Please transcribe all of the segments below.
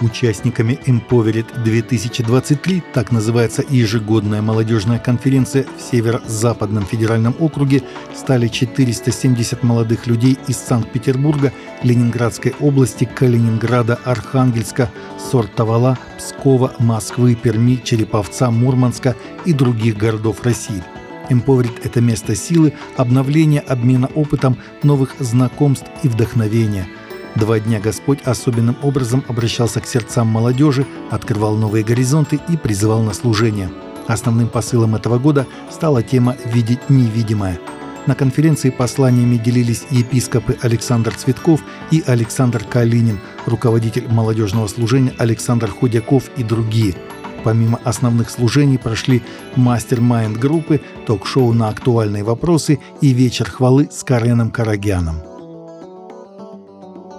Участниками Empowered 2023, так называется ежегодная молодежная конференция в Северо-Западном федеральном округе, стали 470 молодых людей из Санкт-Петербурга, Ленинградской области, Калининграда, Архангельска, Сортовала, Пскова, Москвы, Перми, Череповца, Мурманска и других городов России. Empowered – это место силы, обновления, обмена опытом, новых знакомств и вдохновения – Два дня Господь особенным образом обращался к сердцам молодежи, открывал новые горизонты и призывал на служение. Основным посылом этого года стала тема «Видеть невидимое». На конференции посланиями делились епископы Александр Цветков и Александр Калинин, руководитель молодежного служения Александр Ходяков и другие. Помимо основных служений прошли мастер-майнд группы, ток-шоу на актуальные вопросы и вечер хвалы с Кареном Карагяном.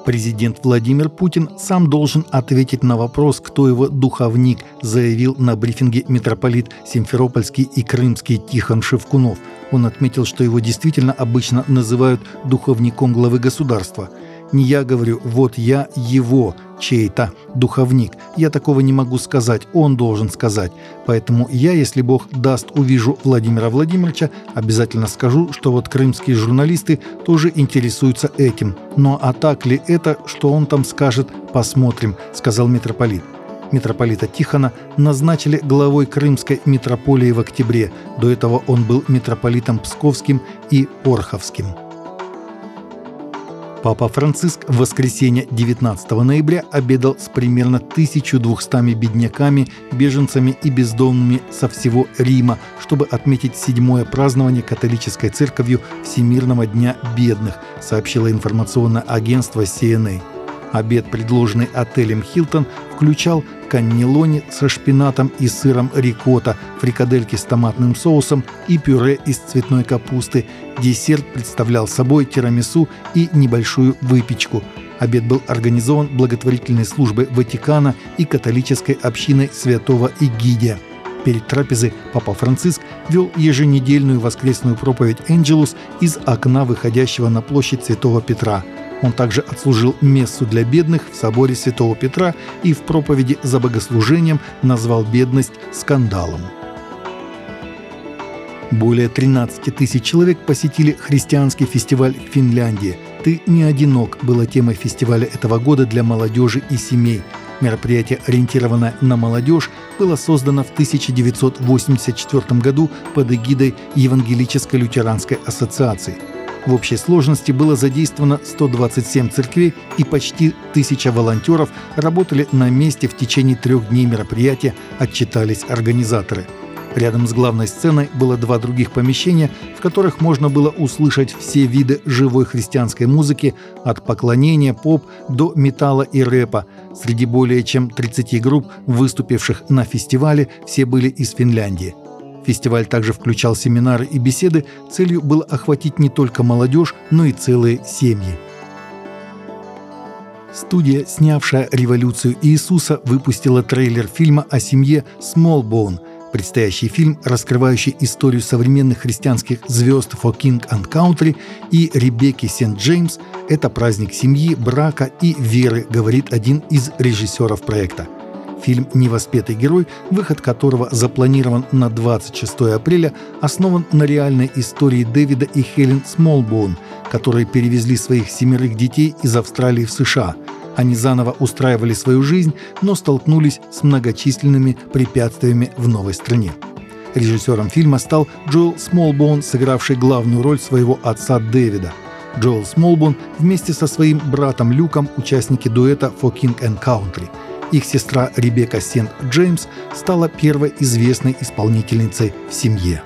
Президент Владимир Путин сам должен ответить на вопрос, кто его духовник, заявил на брифинге митрополит Симферопольский и Крымский Тихон Шевкунов. Он отметил, что его действительно обычно называют духовником главы государства – не я говорю, вот я его, чей-то духовник. Я такого не могу сказать, он должен сказать. Поэтому я, если Бог даст, увижу Владимира Владимировича, обязательно скажу, что вот крымские журналисты тоже интересуются этим. Но а так ли это, что он там скажет, посмотрим, сказал митрополит. Митрополита Тихона назначили главой Крымской митрополии в октябре. До этого он был митрополитом Псковским и Орховским. Папа Франциск в воскресенье 19 ноября обедал с примерно 1200 бедняками, беженцами и бездомными со всего Рима, чтобы отметить седьмое празднование католической церковью Всемирного дня бедных, сообщило информационное агентство CNA. Обед, предложенный отелем «Хилтон», включал каннелони со шпинатом и сыром рикотта, фрикадельки с томатным соусом и пюре из цветной капусты. Десерт представлял собой тирамису и небольшую выпечку. Обед был организован благотворительной службой Ватикана и католической общиной Святого Игидия. Перед трапезой Папа Франциск вел еженедельную воскресную проповедь «Энджелус» из окна, выходящего на площадь Святого Петра – он также отслужил мессу для бедных в соборе Святого Петра и в проповеди за богослужением назвал бедность скандалом. Более 13 тысяч человек посетили христианский фестиваль в Финляндии. «Ты не одинок» была темой фестиваля этого года для молодежи и семей. Мероприятие, ориентированное на молодежь, было создано в 1984 году под эгидой Евангелической лютеранской ассоциации – в общей сложности было задействовано 127 церквей и почти тысяча волонтеров работали на месте в течение трех дней мероприятия, отчитались организаторы. Рядом с главной сценой было два других помещения, в которых можно было услышать все виды живой христианской музыки, от поклонения, поп до металла и рэпа. Среди более чем 30 групп, выступивших на фестивале, все были из Финляндии – Фестиваль также включал семинары и беседы, целью было охватить не только молодежь, но и целые семьи. Студия, снявшая «Революцию Иисуса», выпустила трейлер фильма о семье «Smallbone», Предстоящий фильм, раскрывающий историю современных христианских звезд For King and Country и Ребекки Сент-Джеймс, это праздник семьи, брака и веры, говорит один из режиссеров проекта – Фильм «Невоспетый герой», выход которого запланирован на 26 апреля, основан на реальной истории Дэвида и Хелен Смолбоун, которые перевезли своих семерых детей из Австралии в США. Они заново устраивали свою жизнь, но столкнулись с многочисленными препятствиями в новой стране. Режиссером фильма стал Джоэл Смолбоун, сыгравший главную роль своего отца Дэвида. Джоэл Смолбоун вместе со своим братом Люком участники дуэта «For King and Country». Их сестра Ребекка Сент-Джеймс стала первой известной исполнительницей в семье.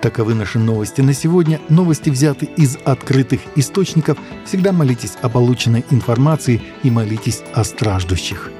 Таковы наши новости на сегодня. Новости взяты из открытых источников. Всегда молитесь о полученной информации и молитесь о страждущих.